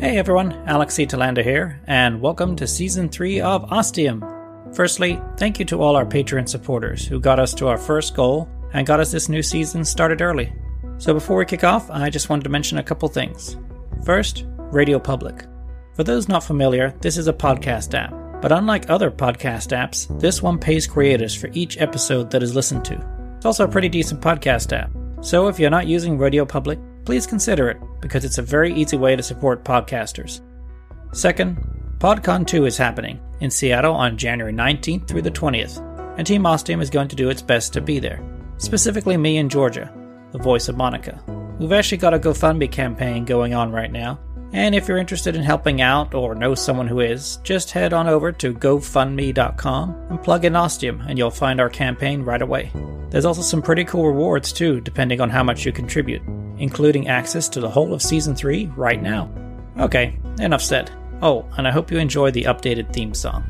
Hey everyone, Alex C. Telander here, and welcome to Season 3 of Ostium. Firstly, thank you to all our Patreon supporters who got us to our first goal and got us this new season started early. So before we kick off, I just wanted to mention a couple things. First, Radio Public. For those not familiar, this is a podcast app, but unlike other podcast apps, this one pays creators for each episode that is listened to. It's also a pretty decent podcast app. So if you're not using Radio Public, please consider it because it's a very easy way to support podcasters. Second, PodCon 2 is happening in Seattle on January 19th through the 20th, and Team Ostium is going to do its best to be there. Specifically, me and Georgia, the voice of Monica. We've actually got a GoFundMe campaign going on right now, and if you're interested in helping out or know someone who is, just head on over to gofundme.com and plug in Ostium, and you'll find our campaign right away. There's also some pretty cool rewards too, depending on how much you contribute, including access to the whole of Season 3 right now. Okay, enough said. Oh, and I hope you enjoy the updated theme song.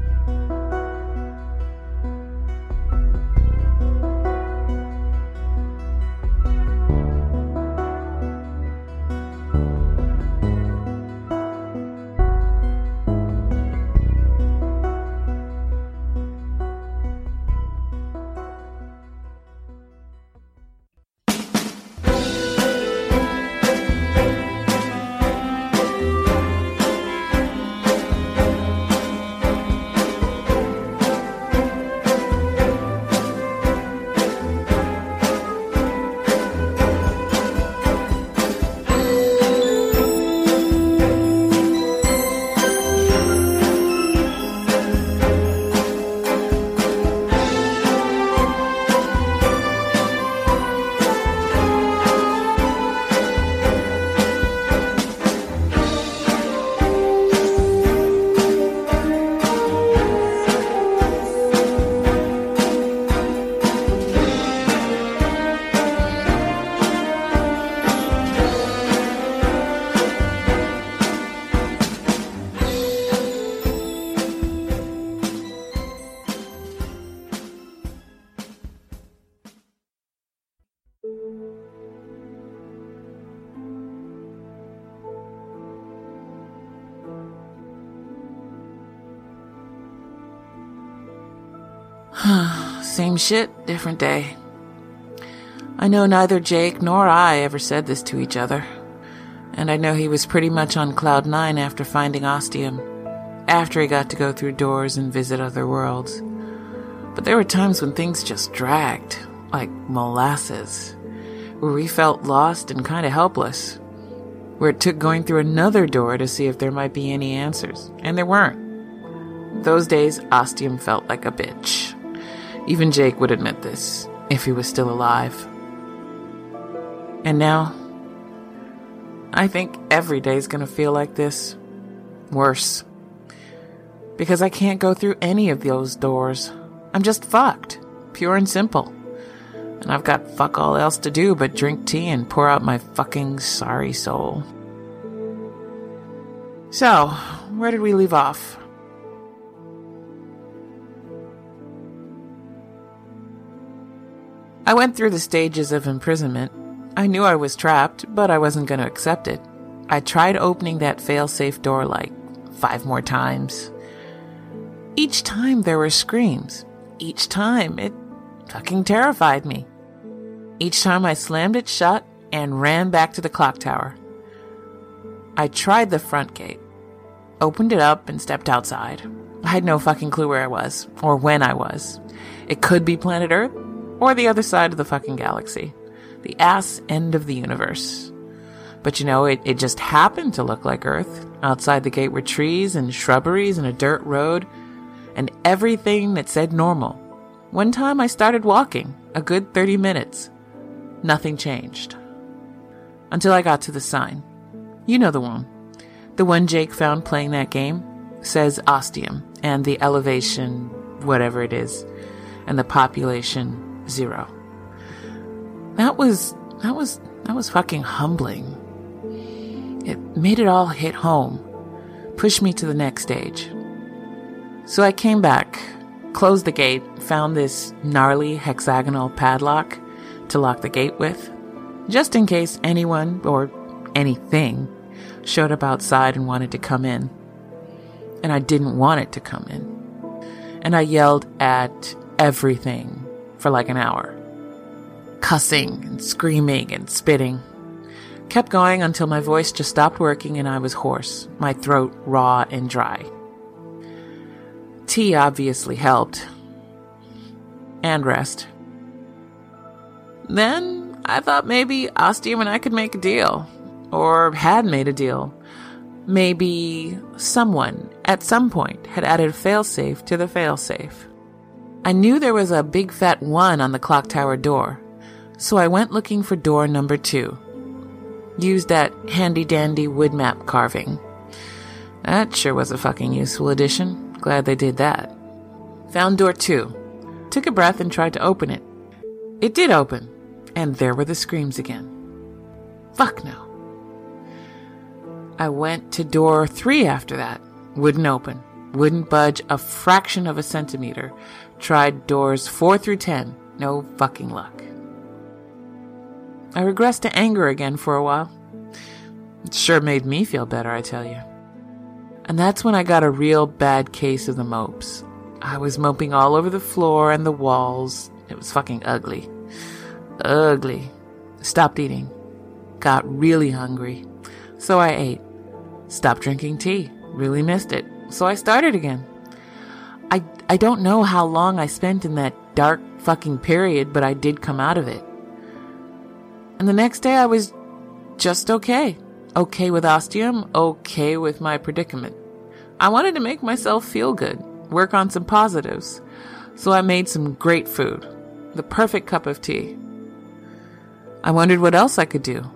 Same shit, different day. I know neither Jake nor I ever said this to each other, and I know he was pretty much on cloud nine after finding Ostium, after he got to go through doors and visit other worlds. But there were times when things just dragged, like molasses, where we felt lost and kind of helpless. where it took going through another door to see if there might be any answers, and there weren't. Those days, Ostium felt like a bitch. Even Jake would admit this, if he was still alive. And now, I think every day's gonna feel like this. Worse. Because I can't go through any of those doors. I'm just fucked. Pure and simple. And I've got fuck all else to do but drink tea and pour out my fucking sorry soul. So, where did we leave off? I went through the stages of imprisonment. I knew I was trapped, but I wasn't going to accept it. I tried opening that fail-safe door like five more times. Each time there were screams. Each time it fucking terrified me. Each time I slammed it shut and ran back to the clock tower. I tried the front gate, opened it up, and stepped outside. I had no fucking clue where I was, or when I was. It could be planet Earth, or the other side of the fucking galaxy. The ass end of the universe. But you know, it, it just happened to look like Earth. Outside the gate were trees and shrubberies and a dirt road, and everything that said normal. One time I started walking, a good 30 minutes. Nothing changed. Until I got to the sign. You know the one. The one Jake found playing that game says ostium and the elevation, whatever it is, and the population zero. That was, that was, that was fucking humbling. It made it all hit home, pushed me to the next stage. So I came back, closed the gate, found this gnarly hexagonal padlock to lock the gate with, just in case anyone or anything showed up outside and wanted to come in. And I didn't want it to come in. And I yelled at everything for like an hour. Cussing and screaming and spitting. Kept going until my voice just stopped working and I was hoarse, my throat raw and dry. Tea obviously helped. And rest. Then I thought maybe Ostium and I could make a deal. Or had made a deal. Maybe someone, at some point, had added failsafe to the failsafe. I knew there was a big fat one on the clock tower door, so I went looking for door number two. Used that handy dandy wood map carving. That sure was a fucking useful addition. Glad they did that. Found door two. Took a breath and tried to open it. It did open, and there were the screams again. Fuck no. I went to door three after that. Wouldn't open. Wouldn't budge a fraction of a centimeter. Tried doors four through ten. No fucking luck. I regressed to anger again for a while. It sure made me feel better, I tell you. And that's when I got a real bad case of the mopes. I was moping all over the floor and the walls. It was fucking ugly. Ugly. Stopped eating. Got really hungry. So I ate. Stopped drinking tea. Really missed it. So I started again. I, I don't know how long I spent in that dark fucking period, but I did come out of it. And the next day I was just okay. Okay with ostium, okay with my predicament. I wanted to make myself feel good, work on some positives. So I made some great food, the perfect cup of tea. I wondered what else I could do.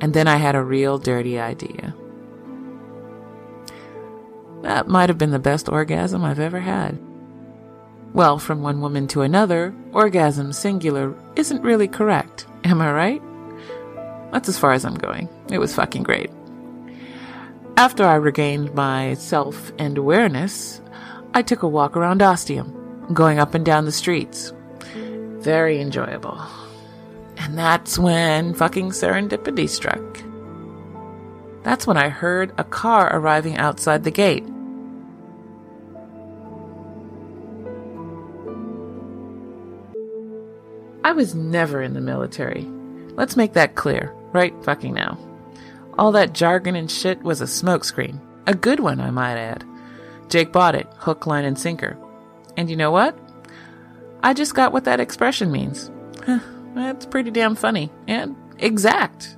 And then I had a real dirty idea. That might have been the best orgasm I've ever had. Well, from one woman to another, orgasm singular isn't really correct. Am I right? That's as far as I'm going. It was fucking great. After I regained my self and awareness, I took a walk around Ostium, going up and down the streets. Very enjoyable. And that's when fucking serendipity struck. That's when I heard a car arriving outside the gate. I was never in the military. Let's make that clear, right fucking now. All that jargon and shit was a smokescreen. A good one, I might add. Jake bought it, hook, line, and sinker. And you know what? I just got what that expression means. That's pretty damn funny and exact.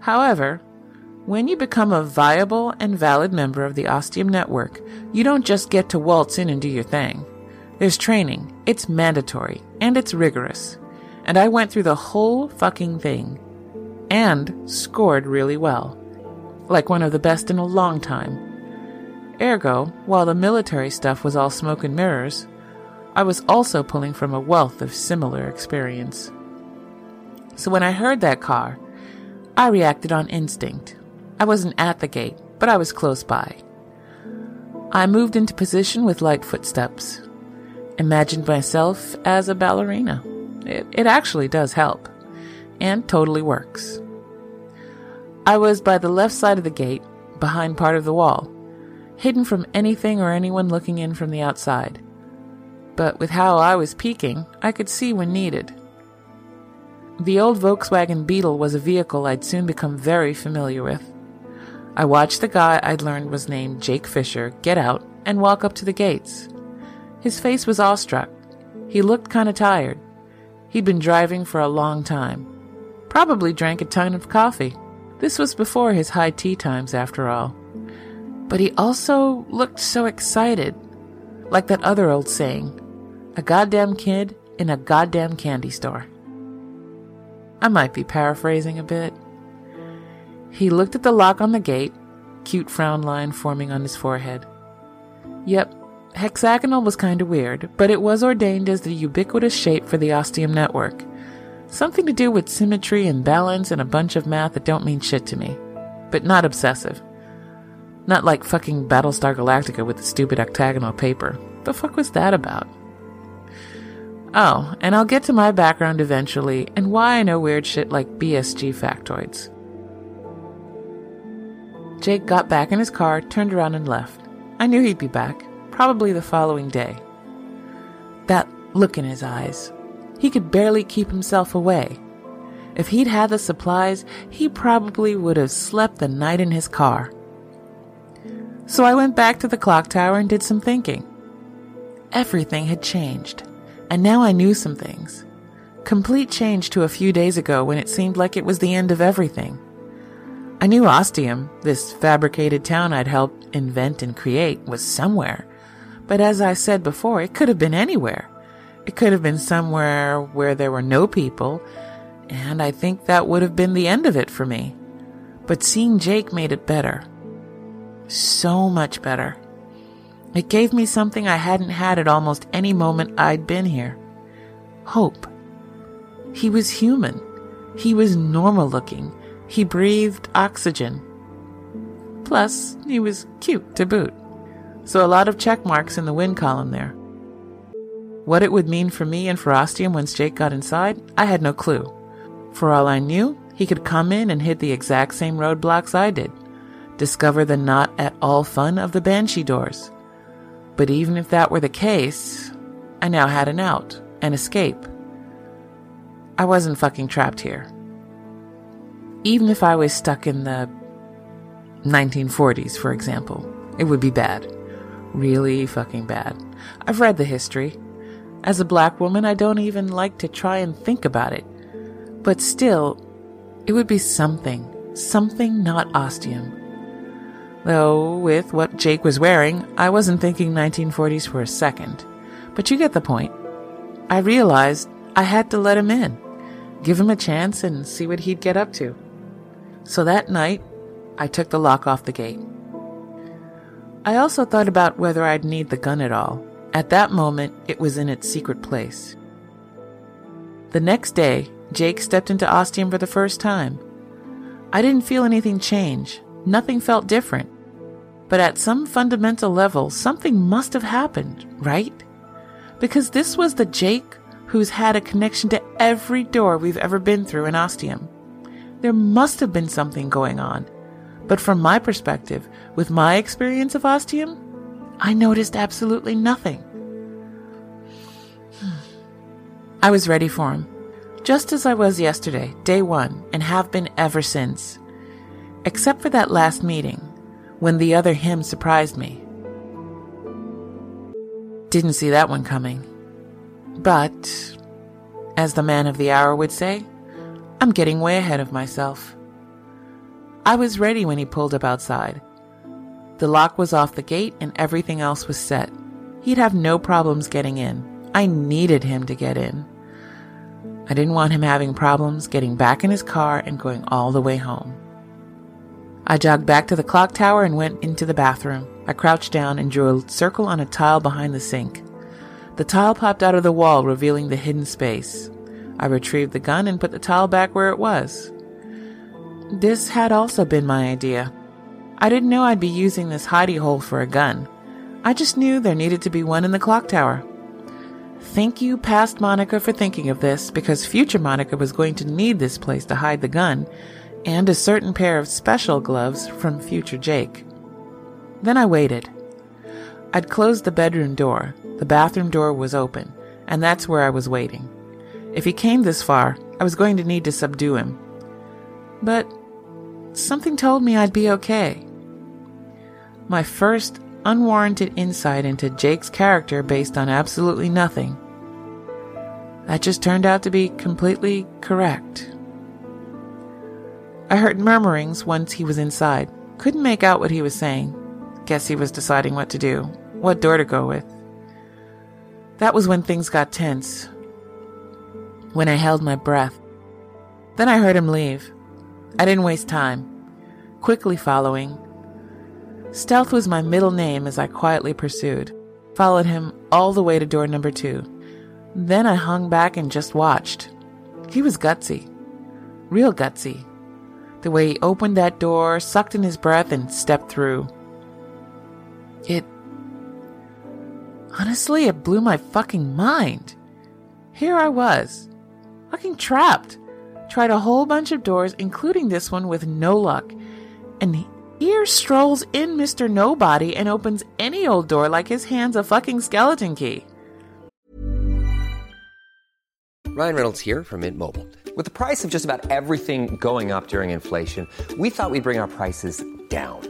However, When you become a viable and valid member of the Ostium network, you don't just get to waltz in and do your thing. There's training, it's mandatory, and it's rigorous. And I went through the whole fucking thing. And scored really well. Like one of the best in a long time. Ergo, while the military stuff was all smoke and mirrors, I was also pulling from a wealth of similar experience. So when I heard that car, I reacted on instinct. I wasn't at the gate, but I was close by. I moved into position with light footsteps. Imagined myself as a ballerina. It, it actually does help, and totally works. I was by the left side of the gate, behind part of the wall, hidden from anything or anyone looking in from the outside. But with how I was peeking, I could see when needed. The old Volkswagen Beetle was a vehicle I'd soon become very familiar with. I watched the guy I'd learned was named Jake Fisher get out and walk up to the gates. His face was awestruck. He looked kind of tired. He'd been driving for a long time. Probably drank a ton of coffee. This was before his high tea times, after all. But he also looked so excited. Like that other old saying a goddamn kid in a goddamn candy store. I might be paraphrasing a bit. He looked at the lock on the gate, cute frown line forming on his forehead. Yep, hexagonal was kinda weird, but it was ordained as the ubiquitous shape for the ostium network. Something to do with symmetry and balance and a bunch of math that don't mean shit to me. But not obsessive. Not like fucking Battlestar Galactica with the stupid octagonal paper. The fuck was that about? Oh, and I'll get to my background eventually and why I know weird shit like BSG factoids. Jake got back in his car, turned around, and left. I knew he'd be back, probably the following day. That look in his eyes. He could barely keep himself away. If he'd had the supplies, he probably would have slept the night in his car. So I went back to the clock tower and did some thinking. Everything had changed and now I knew some things. Complete change to a few days ago when it seemed like it was the end of everything. I knew Ostium, this fabricated town I'd helped invent and create, was somewhere. But as I said before, it could have been anywhere. It could have been somewhere where there were no people, and I think that would have been the end of it for me. But seeing Jake made it better. So much better. It gave me something I hadn't had at almost any moment I'd been here hope. He was human. He was normal looking. He breathed oxygen. Plus, he was cute to boot. So a lot of check marks in the win column there. What it would mean for me and for Ostium once Jake got inside, I had no clue. For all I knew, he could come in and hit the exact same roadblocks I did. Discover the not at all fun of the Banshee doors but even if that were the case, I now had an out, an escape. I wasn't fucking trapped here. Even if I was stuck in the 1940s, for example, it would be bad. Really fucking bad. I've read the history. As a black woman, I don't even like to try and think about it. But still, it would be something. Something not ostium. Though, with what Jake was wearing, I wasn't thinking 1940s for a second. But you get the point. I realized I had to let him in, give him a chance, and see what he'd get up to. So that night, I took the lock off the gate. I also thought about whether I'd need the gun at all. At that moment, it was in its secret place. The next day, Jake stepped into Ostium for the first time. I didn't feel anything change, Nothing felt different. But at some fundamental level, something must have happened, right? Because this was the Jake who's had a connection to every door we've ever been through in Ostium. There must have been something going on. But from my perspective, with my experience of Ostium, I noticed absolutely nothing. Hmm. I was ready for him, just as I was yesterday, day one, and have been ever since except for that last meeting, when the other him surprised me. Didn't see that one coming. But, as the man of the hour would say, I'm getting way ahead of myself. I was ready when he pulled up outside. The lock was off the gate and everything else was set. He'd have no problems getting in. I needed him to get in. I didn't want him having problems getting back in his car and going all the way home. I jogged back to the clock tower and went into the bathroom. I crouched down and drew a circle on a tile behind the sink. The tile popped out of the wall, revealing the hidden space. I retrieved the gun and put the tile back where it was. This had also been my idea. I didn't know I'd be using this hidey hole for a gun. I just knew there needed to be one in the clock tower. Thank you, past Monica, for thinking of this, because future Monica was going to need this place to hide the gun, and a certain pair of special gloves from future Jake. Then I waited. I'd closed the bedroom door, the bathroom door was open, and that's where I was waiting. If he came this far, I was going to need to subdue him. But something told me I'd be okay. My first unwarranted insight into Jake's character based on absolutely nothing. That just turned out to be completely correct. I heard murmurings once he was inside. Couldn't make out what he was saying. Guess he was deciding what to do, what door to go with. That was when things got tense. When I held my breath. Then I heard him leave. I didn't waste time. Quickly following, Stealth was my middle name as I quietly pursued, followed him all the way to door number two. Then I hung back and just watched. He was gutsy. Real gutsy. The way he opened that door, sucked in his breath, and stepped through. It. Honestly, it blew my fucking mind. Here I was, fucking trapped. Tried a whole bunch of doors, including this one, with no luck. And here strolls in Mr. Nobody and opens any old door like his hand's a fucking skeleton key. Ryan Reynolds here from Mint Mobile. With the price of just about everything going up during inflation, we thought we'd bring our prices down.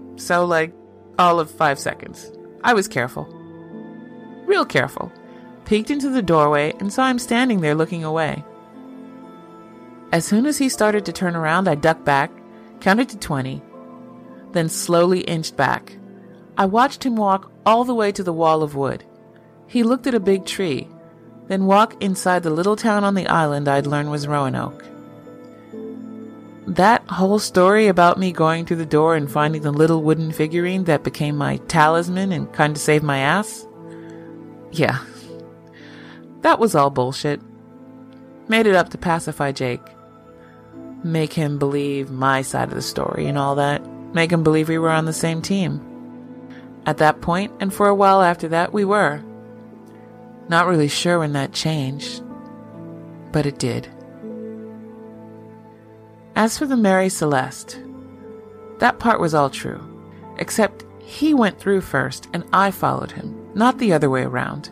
so like all of five seconds. I was careful. Real careful. Peeked into the doorway and saw him standing there looking away. As soon as he started to turn around, I ducked back, counted to 20, then slowly inched back. I watched him walk all the way to the wall of wood. He looked at a big tree, then walk inside the little town on the island I'd learned was Roanoke. That whole story about me going through the door and finding the little wooden figurine that became my talisman and kind of saved my ass? Yeah. That was all bullshit. Made it up to pacify Jake. Make him believe my side of the story and all that. Make him believe we were on the same team. At that point, and for a while after that, we were. Not really sure when that changed, but it did. As for the Mary Celeste, that part was all true, except he went through first and I followed him, not the other way around.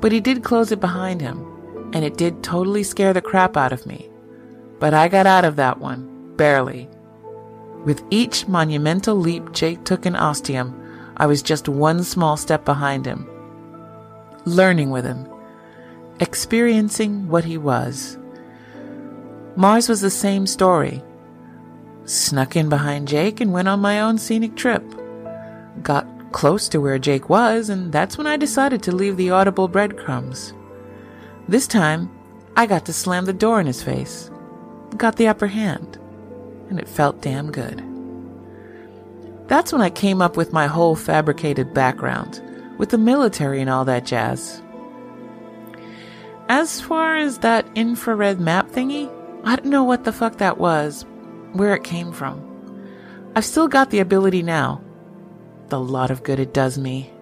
But he did close it behind him, and it did totally scare the crap out of me. But I got out of that one, barely. With each monumental leap Jake took in Ostium, I was just one small step behind him. Learning with him, experiencing what he was. Mars was the same story. Snuck in behind Jake and went on my own scenic trip. Got close to where Jake was, and that's when I decided to leave the audible breadcrumbs. This time, I got to slam the door in his face. Got the upper hand, and it felt damn good. That's when I came up with my whole fabricated background, with the military and all that jazz. As far as that infrared map thingy, I don't know what the fuck that was, where it came from. I've still got the ability now. The lot of good it does me.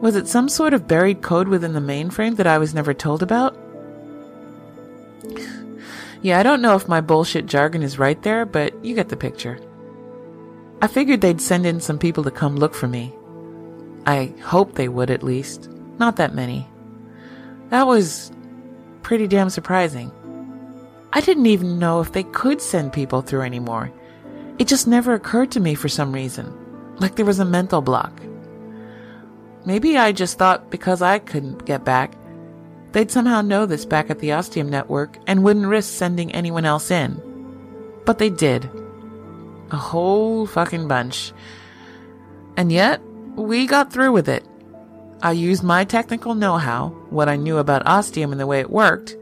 Was it some sort of buried code within the mainframe that I was never told about? Yeah, I don't know if my bullshit jargon is right there, but you get the picture. I figured they'd send in some people to come look for me. I hoped they would at least. Not that many. That was pretty damn surprising. I didn't even know if they could send people through anymore. It just never occurred to me for some reason. Like there was a mental block. Maybe I just thought because I couldn't get back, They'd somehow know this back at the Ostium network and wouldn't risk sending anyone else in. But they did. A whole fucking bunch. And yet, we got through with it. I used my technical know how, what I knew about Ostium and the way it worked,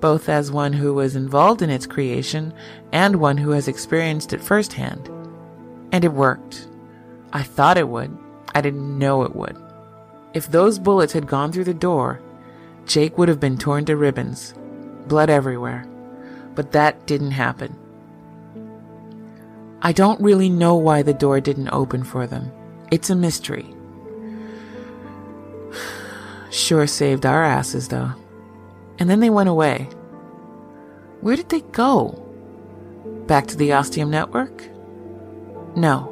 both as one who was involved in its creation and one who has experienced it firsthand. And it worked. I thought it would. I didn't know it would. If those bullets had gone through the door, Jake would have been torn to ribbons, blood everywhere. But that didn't happen. I don't really know why the door didn't open for them. It's a mystery. Sure saved our asses, though. And then they went away. Where did they go? Back to the Ostium Network? No.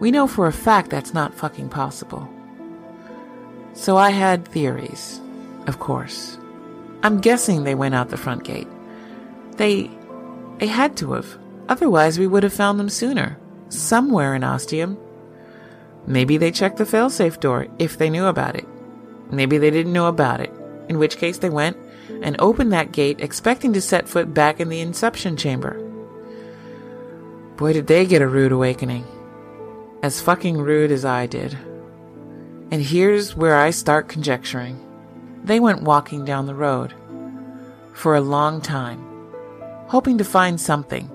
We know for a fact that's not fucking possible. So I had theories of course. I'm guessing they went out the front gate. They. they had to have. Otherwise, we would have found them sooner. Somewhere in Ostium. Maybe they checked the failsafe door if they knew about it. Maybe they didn't know about it, in which case they went and opened that gate expecting to set foot back in the Inception chamber. Boy, did they get a rude awakening. As fucking rude as I did. And here's where I start conjecturing. They went walking down the road for a long time, hoping to find something,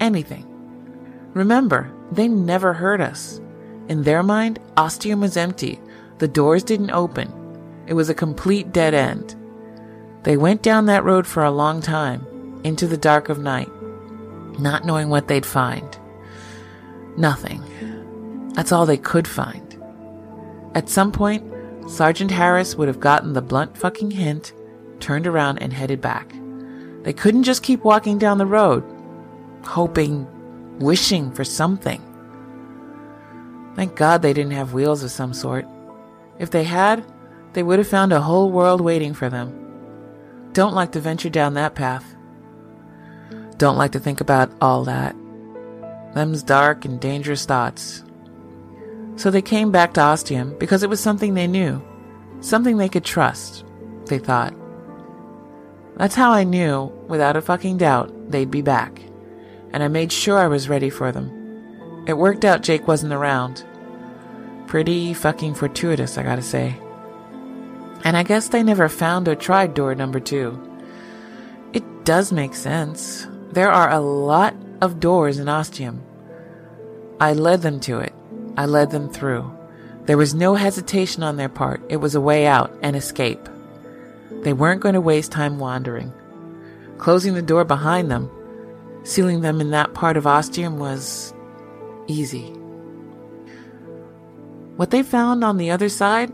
anything. Remember, they never heard us. In their mind, Ostium was empty. The doors didn't open. It was a complete dead end. They went down that road for a long time, into the dark of night, not knowing what they'd find. Nothing. That's all they could find. At some point, Sergeant Harris would have gotten the blunt fucking hint, turned around, and headed back. They couldn't just keep walking down the road, hoping, wishing for something. Thank God they didn't have wheels of some sort. If they had, they would have found a whole world waiting for them. Don't like to venture down that path. Don't like to think about all that. Them's dark and dangerous thoughts. So they came back to Ostium because it was something they knew, something they could trust, they thought. That's how I knew, without a fucking doubt, they'd be back. And I made sure I was ready for them. It worked out Jake wasn't around. Pretty fucking fortuitous, I gotta say. And I guess they never found or tried door number two. It does make sense. There are a lot of doors in Ostium. I led them to it. I led them through. There was no hesitation on their part. It was a way out, an escape. They weren't going to waste time wandering. Closing the door behind them, sealing them in that part of Ostium was easy. What they found on the other side,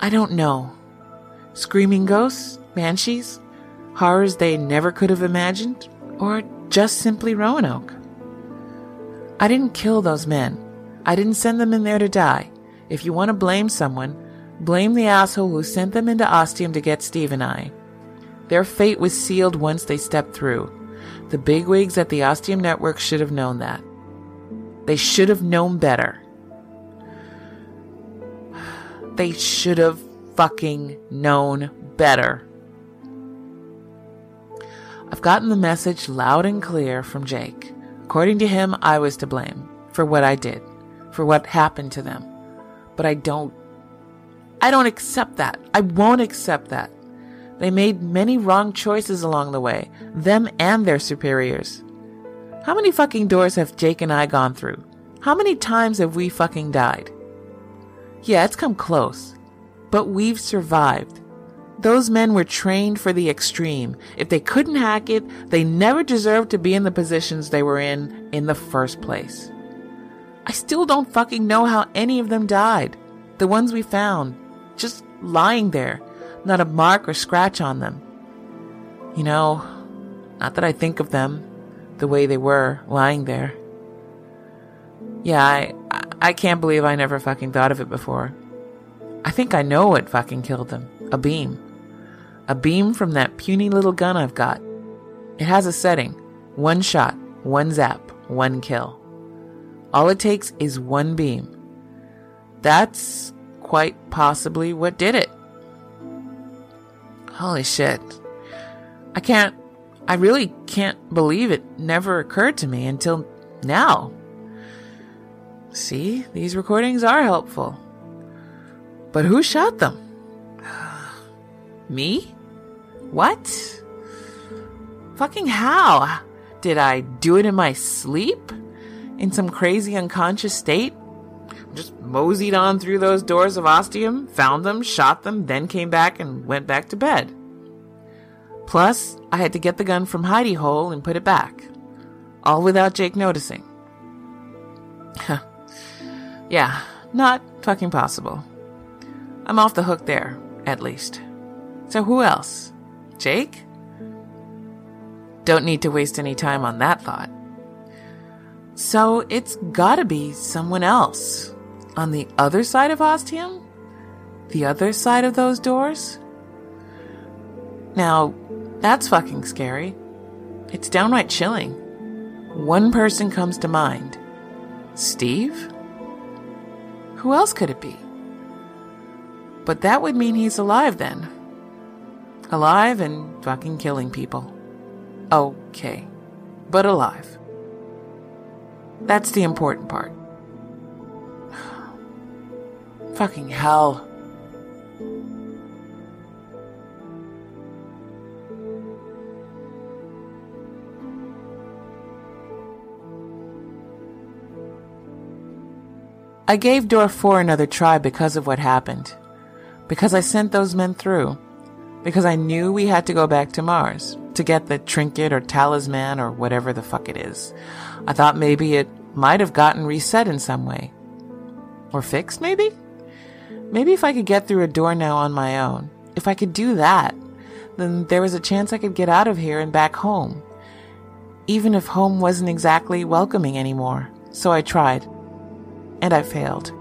I don't know. Screaming ghosts, banshees, horrors they never could have imagined, or just simply Roanoke. I didn't kill those men. I didn't send them in there to die. If you want to blame someone, blame the asshole who sent them into Ostium to get Steve and I. Their fate was sealed once they stepped through. The bigwigs at the Ostium Network should have known that. They should have known better. They should have fucking known better. I've gotten the message loud and clear from Jake. According to him, I was to blame for what I did for what happened to them. But I don't, I don't accept that. I won't accept that. They made many wrong choices along the way, them and their superiors. How many fucking doors have Jake and I gone through? How many times have we fucking died? Yeah, it's come close, but we've survived. Those men were trained for the extreme. If they couldn't hack it, they never deserved to be in the positions they were in in the first place. I still don't fucking know how any of them died. The ones we found, just lying there, not a mark or scratch on them. You know, not that I think of them the way they were lying there. Yeah, I, I can't believe I never fucking thought of it before. I think I know what fucking killed them. A beam. A beam from that puny little gun I've got. It has a setting. One shot, one zap, one kill. All it takes is one beam. That's quite possibly what did it. Holy shit. I can't, I really can't believe it never occurred to me until now. See, these recordings are helpful. But who shot them? Me? What? Fucking how? Did I do it in my sleep? In some crazy unconscious state? Just moseyed on through those doors of ostium, found them, shot them, then came back and went back to bed. Plus, I had to get the gun from hidey hole and put it back. All without Jake noticing. Yeah, not fucking possible. I'm off the hook there, at least. So who else? Jake? Don't need to waste any time on that thought. So it's gotta be someone else. On the other side of Ostium? The other side of those doors? Now, that's fucking scary. It's downright chilling. One person comes to mind Steve? Who else could it be? But that would mean he's alive then. Alive and fucking killing people. Okay. But alive. That's the important part. fucking hell. I gave door four another try because of what happened. Because I sent those men through. Because I knew we had to go back to Mars to get the trinket or talisman or whatever the fuck it is. I thought maybe it might have gotten reset in some way. Or fixed, maybe? Maybe if I could get through a door now on my own, if I could do that, then there was a chance I could get out of here and back home. Even if home wasn't exactly welcoming anymore. So I tried and I failed.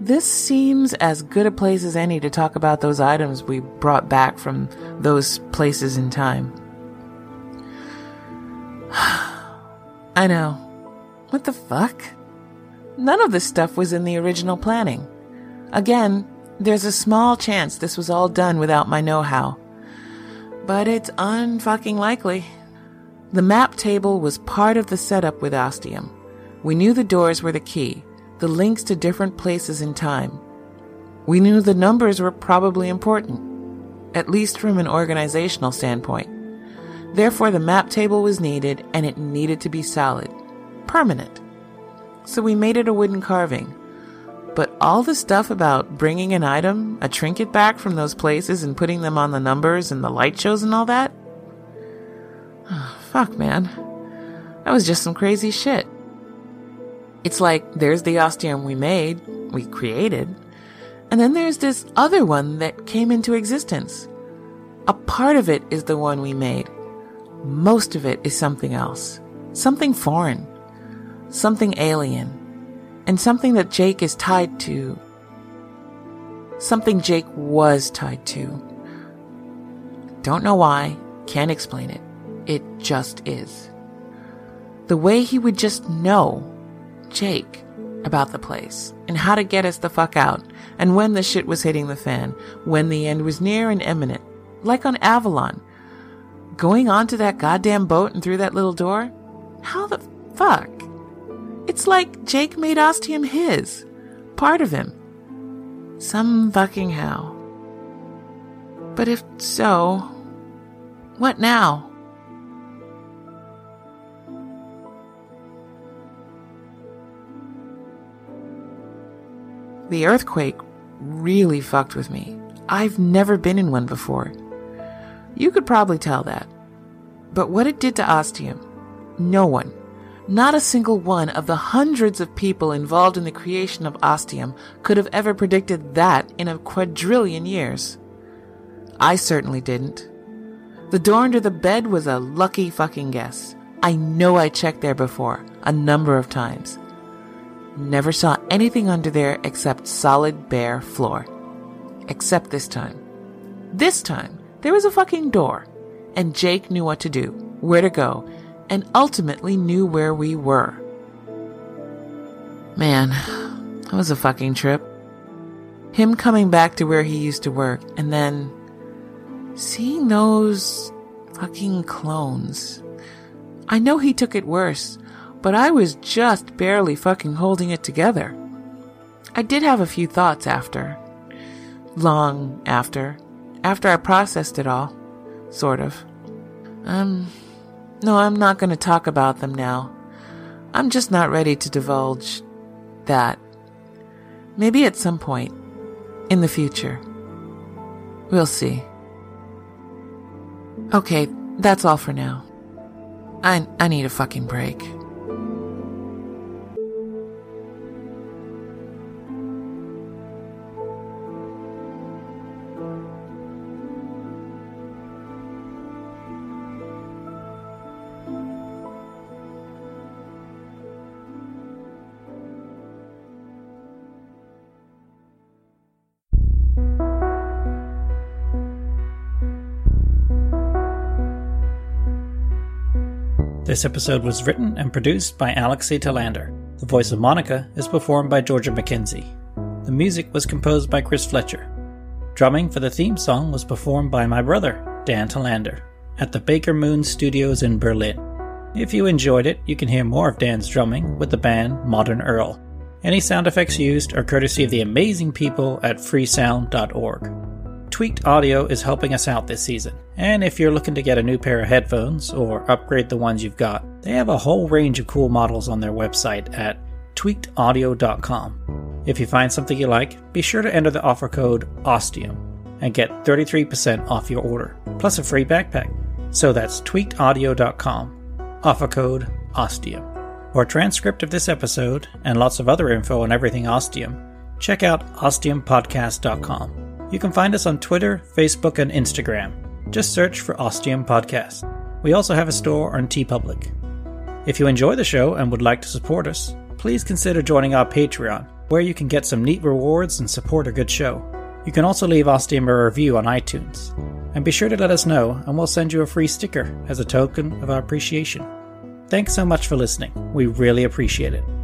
This seems as good a place as any to talk about those items we brought back from those places in time. I know. What the fuck? None of this stuff was in the original planning. Again, there's a small chance this was all done without my know how. But it's unfucking likely. The map table was part of the setup with Ostium. We knew the doors were the key, the links to different places in time. We knew the numbers were probably important, at least from an organizational standpoint. Therefore, the map table was needed and it needed to be solid, permanent. So we made it a wooden carving. But all the stuff about bringing an item, a trinket back from those places and putting them on the numbers and the light shows and all that? Oh, fuck, man. That was just some crazy shit. It's like there's the ostium we made, we created, and then there's this other one that came into existence. A part of it is the one we made. Most of it is something else. Something foreign. Something alien. And something that Jake is tied to. Something Jake was tied to. Don't know why, can't explain it. It just is. The way he would just know Jake about the place and how to get us the fuck out and when the shit was hitting the fan, when the end was near and imminent, like on Avalon. Going onto that goddamn boat and through that little door? How the fuck? It's like Jake made Ostium his, part of him. Some fucking how. But if so, what now? The earthquake really fucked with me. I've never been in one before. You could probably tell that. But what it did to Ostium, no one, not a single one of the hundreds of people involved in the creation of Ostium could have ever predicted that in a quadrillion years. I certainly didn't. The door under the bed was a lucky fucking guess. I know I checked there before, a number of times. Never saw anything under there except solid bare floor. Except this time. This time, there was a fucking door, and Jake knew what to do, where to go, and ultimately knew where we were. Man, that was a fucking trip. Him coming back to where he used to work, and then seeing those fucking clones. I know he took it worse, but I was just barely fucking holding it together. I did have a few thoughts after. Long after. After I processed it all. Sort of. Um, no, I'm not going to talk about them now. I'm just not ready to divulge that. Maybe at some point in the future. We'll see. Okay, that's all for now. I I need a fucking break. This episode was written and produced by Alex C. Telander. The voice of Monica is performed by Georgia McKenzie. The music was composed by Chris Fletcher. Drumming for the theme song was performed by my brother, Dan Telander, at the Bakermoon Studios in Berlin. If you enjoyed it, you can hear more of Dan's drumming with the band Modern Earl. Any sound effects used are courtesy of the amazing people at freesound.org. Tweaked Audio is helping us out this season, and if you're looking to get a new pair of headphones or upgrade the ones you've got, they have a whole range of cool models on their website at tweakedaudio.com. If you find something you like, be sure to enter the offer code OSTIUM and get 33% off your order, plus a free backpack. So that's tweakedaudio.com, offer code OSTIUM. For a transcript of this episode and lots of other info on everything Ostium, check out ostiumpodcast.com. You can find us on Twitter, Facebook, and Instagram. Just search for Ostium Podcast. We also have a store on TeePublic. If you enjoy the show and would like to support us, please consider joining our Patreon, where you can get some neat rewards and support a good show. You can also leave Ostium a review on iTunes. And be sure to let us know, and we'll send you a free sticker as a token of our appreciation. Thanks so much for listening. We really appreciate it.